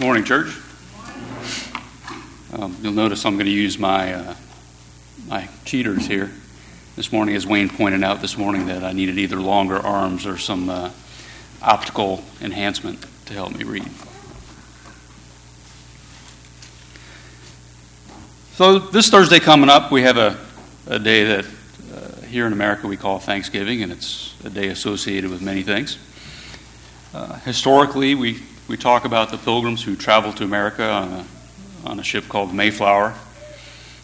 Morning, church. Um, you'll notice I'm going to use my uh, my cheaters here this morning, as Wayne pointed out this morning, that I needed either longer arms or some uh, optical enhancement to help me read. So this Thursday coming up, we have a, a day that uh, here in America we call Thanksgiving, and it's a day associated with many things. Uh, historically, we we talk about the pilgrims who traveled to America on a, on a ship called Mayflower,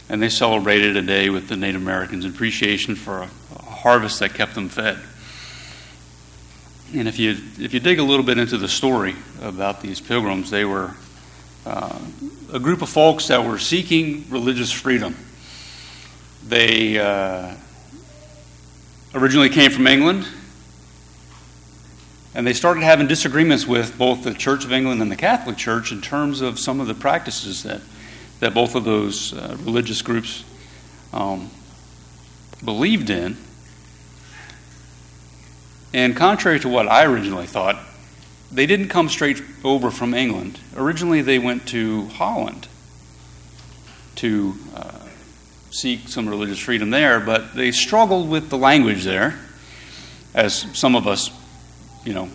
and they celebrated a day with the Native Americans in appreciation for a, a harvest that kept them fed. And if you if you dig a little bit into the story about these pilgrims, they were uh, a group of folks that were seeking religious freedom. They uh, originally came from England and they started having disagreements with both the Church of England and the Catholic Church in terms of some of the practices that, that both of those uh, religious groups um, believed in. And contrary to what I originally thought, they didn't come straight over from England. Originally, they went to Holland to uh, seek some religious freedom there, but they struggled with the language there, as some of us you know,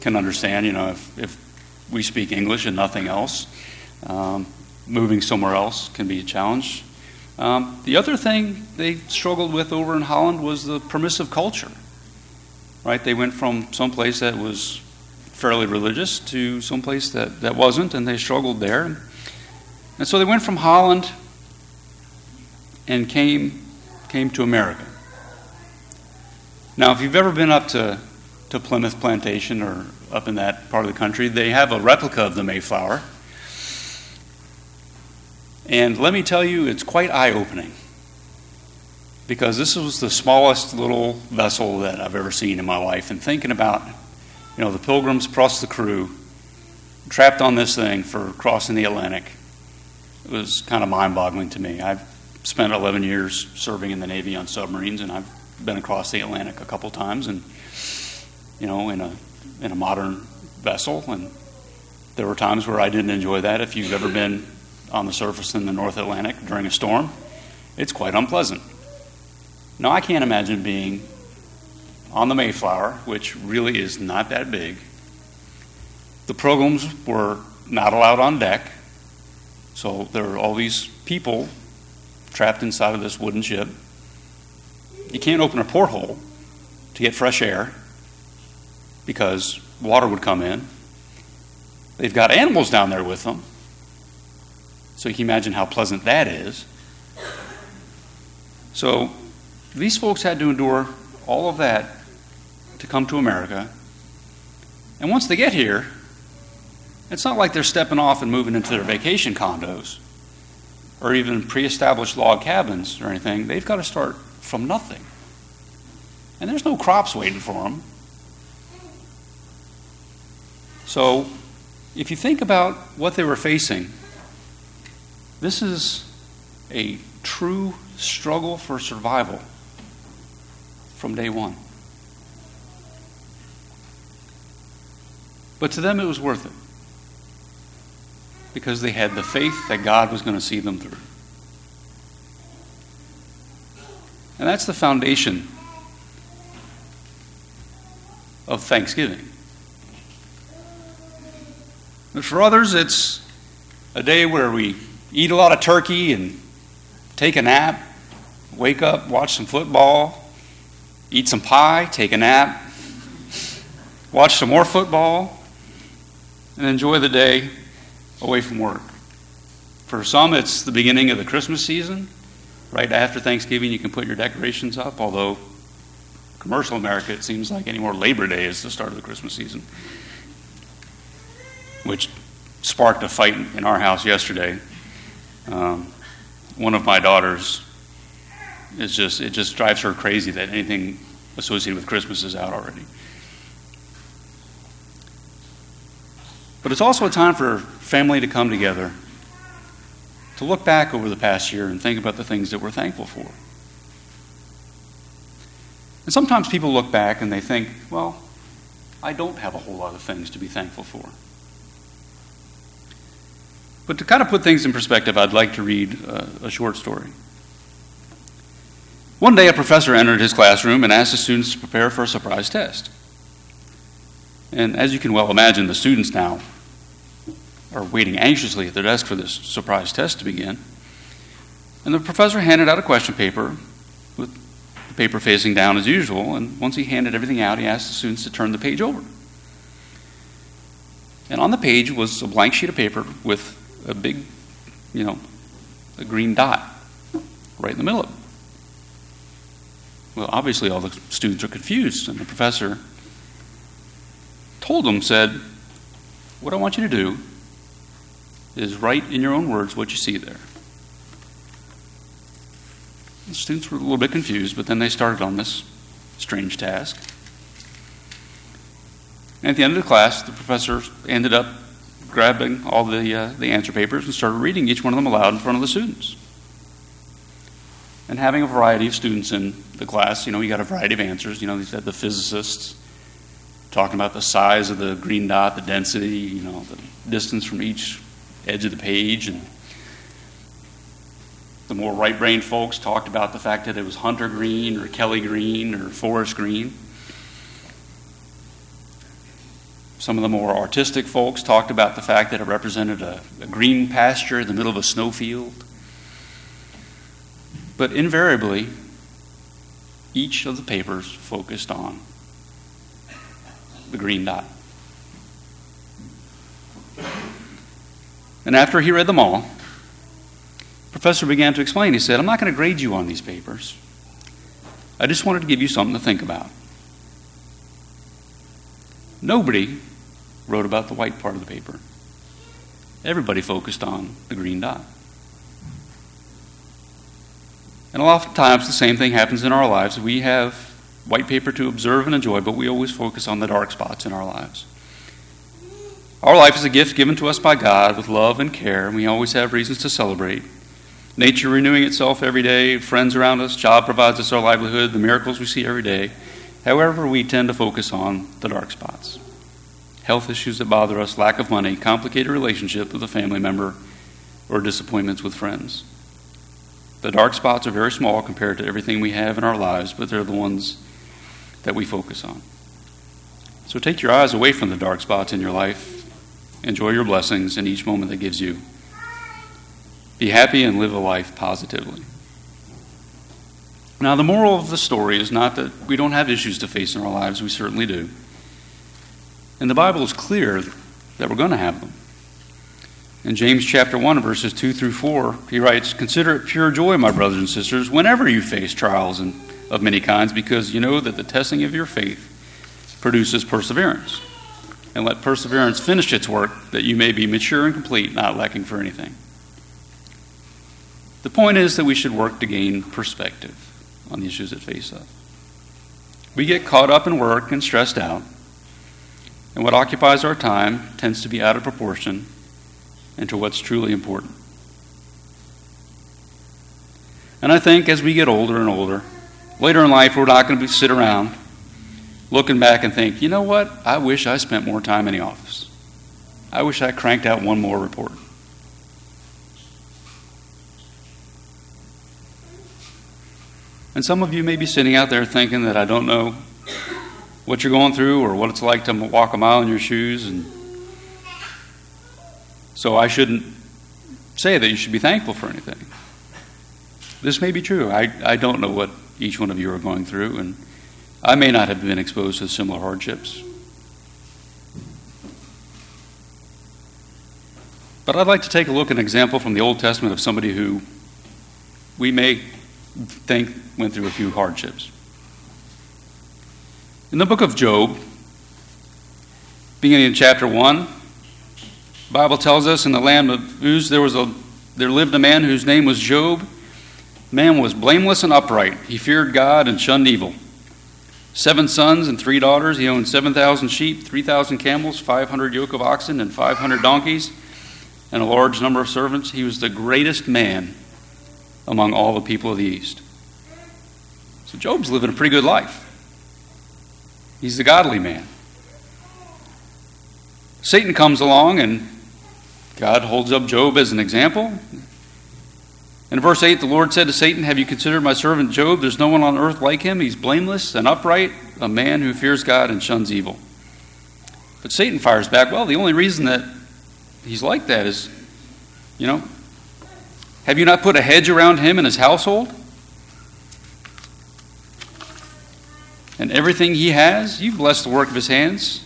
can understand, you know, if, if we speak English and nothing else, um, moving somewhere else can be a challenge. Um, the other thing they struggled with over in Holland was the permissive culture. Right? They went from some place that was fairly religious to some place that, that wasn't, and they struggled there. And so they went from Holland and came, came to America. Now, if you've ever been up to to Plymouth Plantation or up in that part of the country, they have a replica of the Mayflower. And let me tell you, it's quite eye opening. Because this was the smallest little vessel that I've ever seen in my life. And thinking about, you know, the pilgrims plus the crew trapped on this thing for crossing the Atlantic it was kind of mind boggling to me. I've spent 11 years serving in the Navy on submarines, and I've been across the Atlantic a couple times. And you know, in a in a modern vessel. And there were times where I didn't enjoy that. If you've ever been on the surface in the North Atlantic during a storm, it's quite unpleasant. Now I can't imagine being on the Mayflower, which really is not that big. The pilgrims were not allowed on deck, so there are all these people trapped inside of this wooden ship. You can't open a porthole to get fresh air because water would come in. They've got animals down there with them. So you can imagine how pleasant that is. So these folks had to endure all of that to come to America. And once they get here, it's not like they're stepping off and moving into their vacation condos or even pre established log cabins or anything. They've got to start from nothing. And there's no crops waiting for them. So, if you think about what they were facing, this is a true struggle for survival from day one. But to them, it was worth it because they had the faith that God was going to see them through. And that's the foundation of Thanksgiving. But for others, it's a day where we eat a lot of turkey and take a nap, wake up, watch some football, eat some pie, take a nap, watch some more football, and enjoy the day away from work. For some, it's the beginning of the Christmas season. Right after Thanksgiving, you can put your decorations up, although commercial America, it seems like anymore Labor Day is the start of the Christmas season which sparked a fight in our house yesterday. Um, one of my daughters is just it just drives her crazy that anything associated with Christmas is out already. But it's also a time for family to come together, to look back over the past year and think about the things that we're thankful for. And sometimes people look back and they think, well, I don't have a whole lot of things to be thankful for. But to kind of put things in perspective, I'd like to read a, a short story. One day, a professor entered his classroom and asked the students to prepare for a surprise test. And as you can well imagine, the students now are waiting anxiously at their desk for this surprise test to begin. And the professor handed out a question paper with the paper facing down as usual. And once he handed everything out, he asked the students to turn the page over. And on the page was a blank sheet of paper with a big, you know, a green dot right in the middle of it. Well, obviously, all the students are confused, and the professor told them, said, What I want you to do is write in your own words what you see there. The students were a little bit confused, but then they started on this strange task. And at the end of the class, the professor ended up grabbing all the, uh, the answer papers and started reading each one of them aloud in front of the students. And having a variety of students in the class, you know, you got a variety of answers. You know, they said the physicists talking about the size of the green dot, the density, you know, the distance from each edge of the page, and the more right brained folks talked about the fact that it was Hunter green or Kelly green or Forest green. Some of the more artistic folks talked about the fact that it represented a, a green pasture in the middle of a snowfield. But invariably, each of the papers focused on the green dot. And after he read them all, the professor began to explain. He said, I'm not going to grade you on these papers. I just wanted to give you something to think about. Nobody wrote about the white part of the paper. Everybody focused on the green dot. And a lot of times the same thing happens in our lives. We have white paper to observe and enjoy, but we always focus on the dark spots in our lives. Our life is a gift given to us by God with love and care, and we always have reasons to celebrate. Nature renewing itself every day, friends around us, job provides us our livelihood, the miracles we see every day. However, we tend to focus on the dark spots. Health issues that bother us, lack of money, complicated relationship with a family member, or disappointments with friends. The dark spots are very small compared to everything we have in our lives, but they're the ones that we focus on. So take your eyes away from the dark spots in your life Enjoy your blessings in each moment that gives you. Be happy and live a life positively. Now, the moral of the story is not that we don't have issues to face in our lives, we certainly do. And the Bible is clear that we're going to have them. In James chapter 1, verses 2 through 4, he writes, Consider it pure joy, my brothers and sisters, whenever you face trials and, of many kinds, because you know that the testing of your faith produces perseverance and let perseverance finish its work, that you may be mature and complete, not lacking for anything. The point is that we should work to gain perspective on the issues that face us. We get caught up in work and stressed out, and what occupies our time tends to be out of proportion into what's truly important. And I think as we get older and older, later in life, we're not going to sit around looking back and think, you know what? I wish I spent more time in the office. I wish I cranked out one more report. And some of you may be sitting out there thinking that I don't know what you're going through or what it's like to walk a mile in your shoes and so I shouldn't say that you should be thankful for anything. This may be true. I, I don't know what each one of you are going through and I may not have been exposed to similar hardships. But I'd like to take a look at an example from the Old Testament of somebody who we may think went through a few hardships. In the book of Job, beginning in chapter 1, the Bible tells us in the land of Uz there was a there lived a man whose name was Job. Man was blameless and upright. He feared God and shunned evil seven sons and three daughters. He owned 7,000 sheep, 3,000 camels, 500 yoke of oxen, and 500 donkeys, and a large number of servants. He was the greatest man among all the people of the East. So Job's living a pretty good life. He's the godly man. Satan comes along and God holds up Job as an example. In verse 8, the Lord said to Satan, Have you considered my servant Job? There's no one on earth like him. He's blameless and upright, a man who fears God and shuns evil. But Satan fires back, Well, the only reason that he's like that is, you know, have you not put a hedge around him and his household? And everything he has, you've blessed the work of his hands,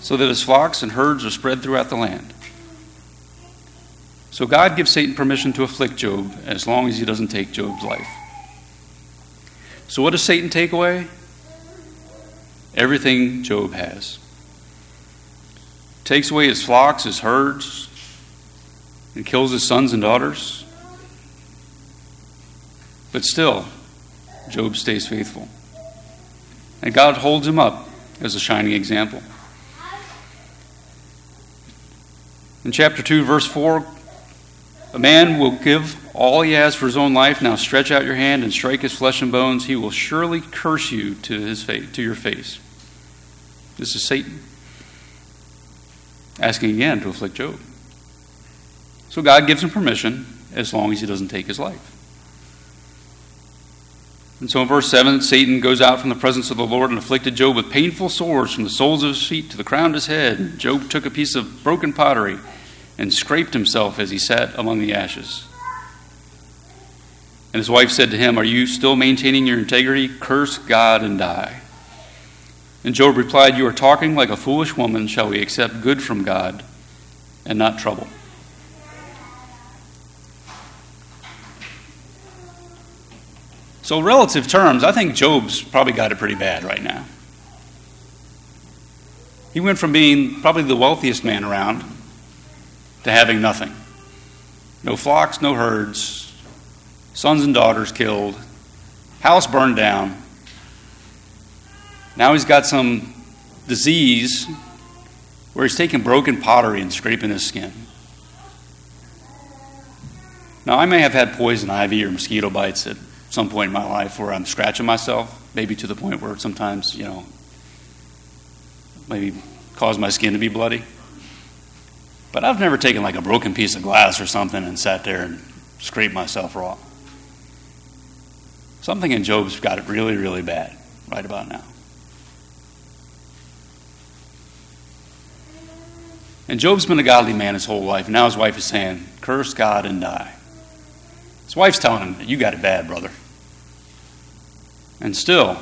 so that his flocks and herds are spread throughout the land. So God gives Satan permission to afflict Job as long as he doesn't take Job's life. So what does Satan take away? Everything Job has. Takes away his flocks, his herds, and kills his sons and daughters. But still, Job stays faithful. And God holds him up as a shining example. In chapter 2, verse 4, a man will give all he has for his own life. Now stretch out your hand and strike his flesh and bones. He will surely curse you to, his face, to your face. This is Satan asking again to afflict Job. So God gives him permission as long as he doesn't take his life. And so in verse 7, Satan goes out from the presence of the Lord and afflicted Job with painful sores from the soles of his feet to the crown of his head. Job took a piece of broken pottery and scraped himself as he sat among the ashes. And his wife said to him, Are you still maintaining your integrity? Curse God and die. And Job replied, You are talking like a foolish woman. Shall we accept good from God and not trouble? So, relative terms, I think Job's probably got it pretty bad right now. He went from being probably the wealthiest man around to having nothing no flocks, no herds, sons and daughters killed, house burned down. Now he's got some disease where he's taking broken pottery and scraping his skin. Now, I may have had poison ivy or mosquito bites at some point in my life where I'm scratching myself, maybe to the point where sometimes, you know, maybe cause my skin to be bloody. But I've never taken like a broken piece of glass or something and sat there and scraped myself raw. Something in Job's got it really, really bad right about now. And Job's been a godly man his whole life, now his wife is saying, Curse God and die. Wife's telling him, You got it bad, brother. And still,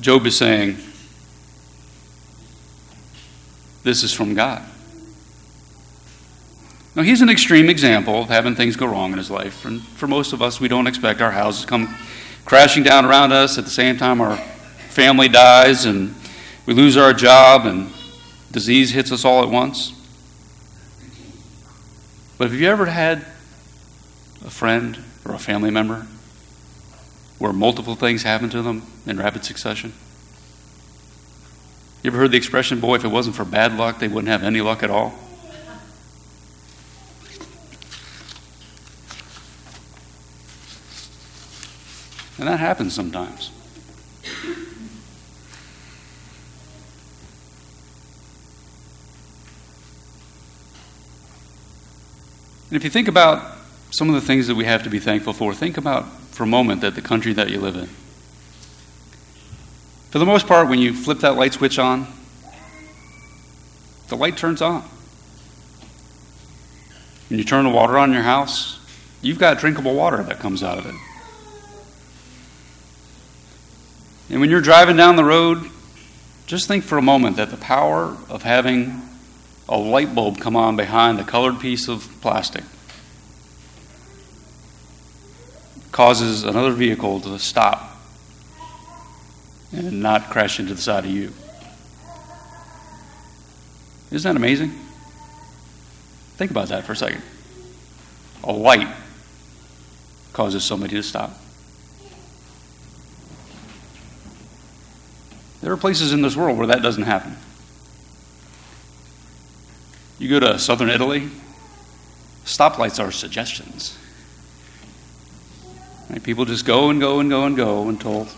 Job is saying, This is from God. Now, he's an extreme example of having things go wrong in his life. And for most of us, we don't expect our houses come crashing down around us at the same time our family dies and we lose our job and disease hits us all at once. But have you ever had a friend or a family member where multiple things happen to them in rapid succession? You ever heard the expression, boy, if it wasn't for bad luck, they wouldn't have any luck at all? And that happens sometimes. And if you think about some of the things that we have to be thankful for, think about for a moment that the country that you live in. For the most part, when you flip that light switch on, the light turns on. When you turn the water on in your house, you've got drinkable water that comes out of it. And when you're driving down the road, just think for a moment that the power of having a light bulb come on behind a colored piece of plastic causes another vehicle to stop and not crash into the side of you. Isn't that amazing? Think about that for a second. A light causes somebody to stop. There are places in this world where that doesn't happen. You go to southern Italy, stoplights are suggestions. People just go and go and go and go until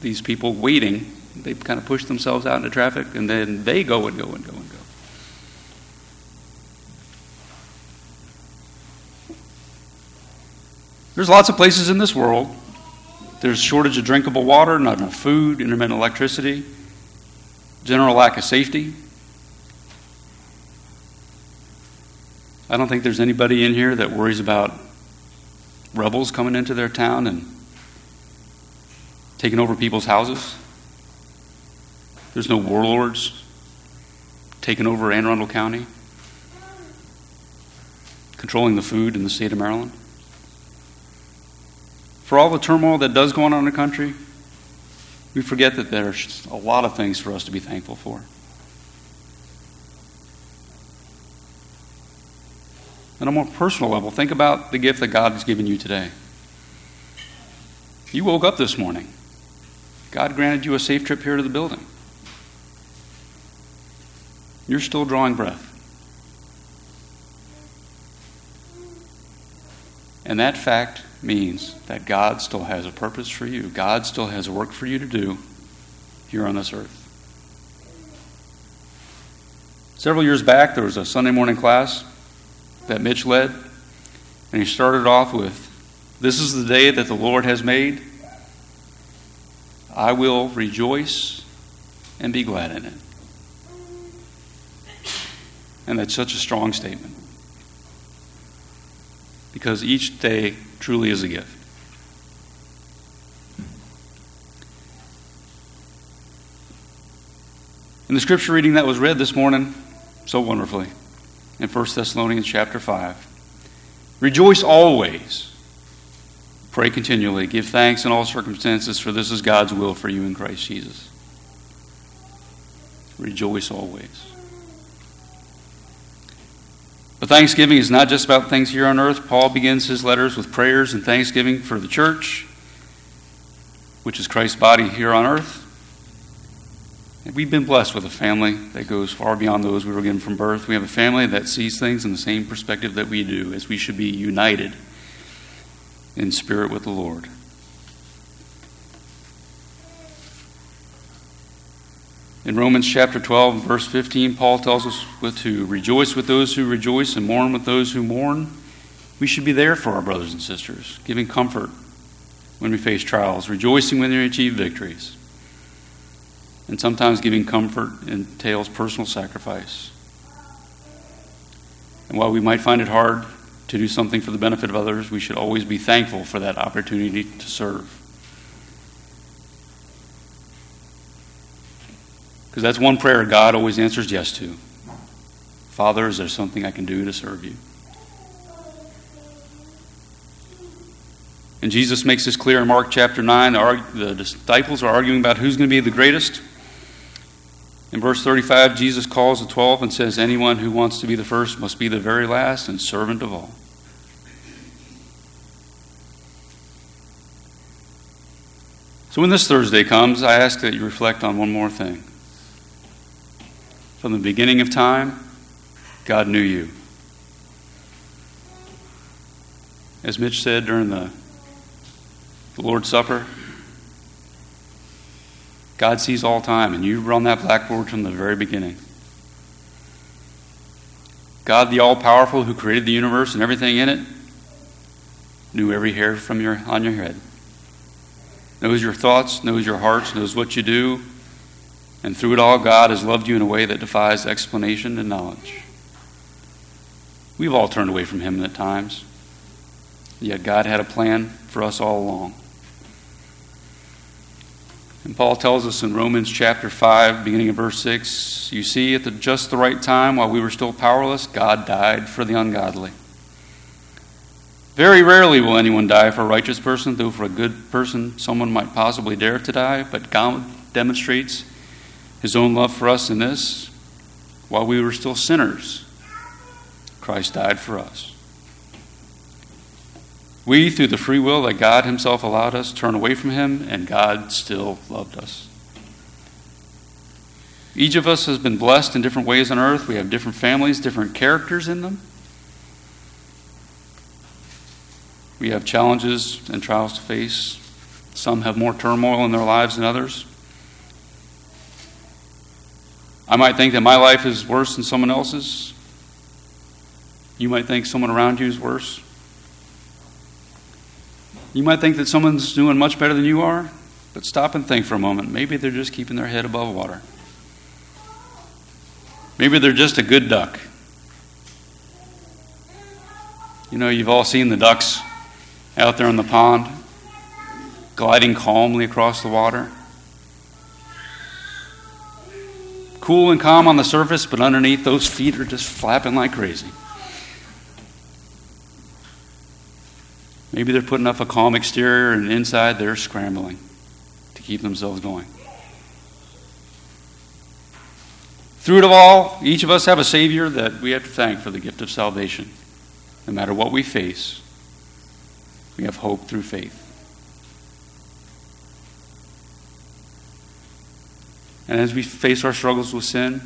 these people waiting, they kind of push themselves out into traffic and then they go and go and go and go. There's lots of places in this world. There's shortage of drinkable water, not enough food, intermittent electricity, general lack of safety, I don't think there's anybody in here that worries about rebels coming into their town and taking over people's houses. There's no warlords taking over Anne Arundel County, controlling the food in the state of Maryland. For all the turmoil that does go on in the country, we forget that there's a lot of things for us to be thankful for. On a more personal level, think about the gift that God has given you today. You woke up this morning. God granted you a safe trip here to the building. You're still drawing breath. And that fact means that God still has a purpose for you. God still has work for you to do here on this earth. Several years back, there was a Sunday morning class that Mitch led, and he started off with This is the day that the Lord has made. I will rejoice and be glad in it. And that's such a strong statement. Because each day truly is a gift. In the scripture reading that was read this morning, so wonderfully, in 1 Thessalonians chapter 5, rejoice always. Pray continually. Give thanks in all circumstances, for this is God's will for you in Christ Jesus. Rejoice always. But Thanksgiving is not just about things here on earth. Paul begins his letters with prayers and thanksgiving for the church, which is Christ's body here on earth. We've been blessed with a family that goes far beyond those we were given from birth. We have a family that sees things in the same perspective that we do, as we should be united in spirit with the Lord. In Romans chapter 12, verse 15, Paul tells us to rejoice with those who rejoice and mourn with those who mourn. We should be there for our brothers and sisters, giving comfort when we face trials, rejoicing when we achieve victories. And sometimes giving comfort entails personal sacrifice. And while we might find it hard to do something for the benefit of others, we should always be thankful for that opportunity to serve. Because that's one prayer God always answers yes to. Father, is there something I can do to serve you? And Jesus makes this clear in Mark chapter 9. The disciples are arguing about who's going to be the greatest. In verse 35, Jesus calls the twelve and says, Anyone who wants to be the first must be the very last and servant of all. So when this Thursday comes, I ask that you reflect on one more thing. From the beginning of time, God knew you. As Mitch said during the, the Lord's Supper, God sees all time, and you were on that blackboard from the very beginning. God, the all powerful, who created the universe and everything in it, knew every hair from your, on your head, knows your thoughts, knows your hearts, knows what you do, and through it all, God has loved you in a way that defies explanation and knowledge. We've all turned away from Him at times, yet God had a plan for us all along. And Paul tells us in Romans chapter 5, beginning of verse 6, you see, at the, just the right time, while we were still powerless, God died for the ungodly. Very rarely will anyone die for a righteous person, though for a good person someone might possibly dare to die, but God demonstrates his own love for us in this while we were still sinners, Christ died for us. We, through the free will that God Himself allowed us, turn away from Him, and God still loved us. Each of us has been blessed in different ways on earth. We have different families, different characters in them. We have challenges and trials to face. Some have more turmoil in their lives than others. I might think that my life is worse than someone else's. You might think someone around you is worse. You might think that someone's doing much better than you are, but stop and think for a moment. Maybe they're just keeping their head above water. Maybe they're just a good duck. You know, you've all seen the ducks out there in the pond gliding calmly across the water. Cool and calm on the surface, but underneath, those feet are just flapping like crazy. Maybe they're putting up a calm exterior, and inside they're scrambling to keep themselves going. Through it all, each of us have a Savior that we have to thank for the gift of salvation. No matter what we face, we have hope through faith. And as we face our struggles with sin,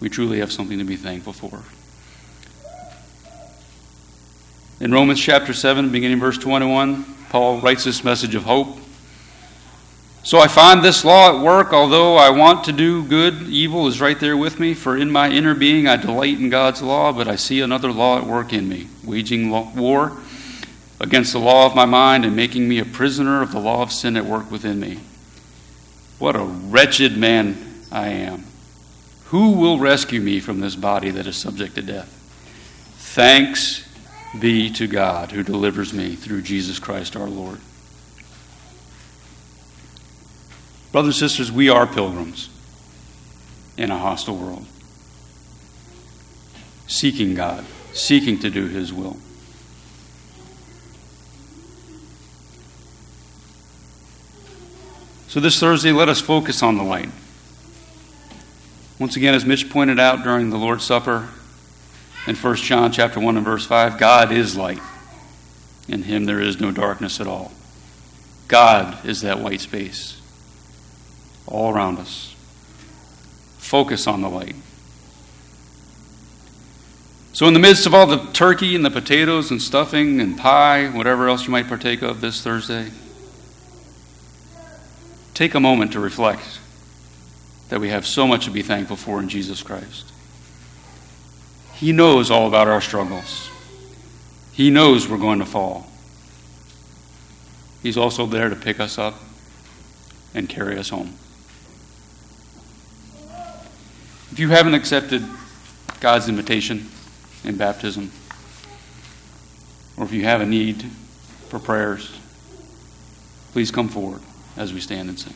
we truly have something to be thankful for. In Romans chapter 7, beginning verse 21, Paul writes this message of hope. So I find this law at work, although I want to do good, evil is right there with me. For in my inner being I delight in God's law, but I see another law at work in me, waging war against the law of my mind and making me a prisoner of the law of sin at work within me. What a wretched man I am. Who will rescue me from this body that is subject to death? Thanks be to God who delivers me through Jesus Christ our Lord. Brothers and sisters, we are pilgrims in a hostile world, seeking God, seeking to do His will. So this Thursday, let us focus on the light. Once again, as Mitch pointed out during the Lord's Supper, in 1 John chapter 1 and verse 5, God is light. In him there is no darkness at all. God is that white space all around us. Focus on the light. So, in the midst of all the turkey and the potatoes and stuffing and pie, whatever else you might partake of this Thursday, take a moment to reflect that we have so much to be thankful for in Jesus Christ. He knows all about our struggles. He knows we're going to fall. He's also there to pick us up and carry us home. If you haven't accepted God's invitation in baptism, or if you have a need for prayers, please come forward as we stand and sing.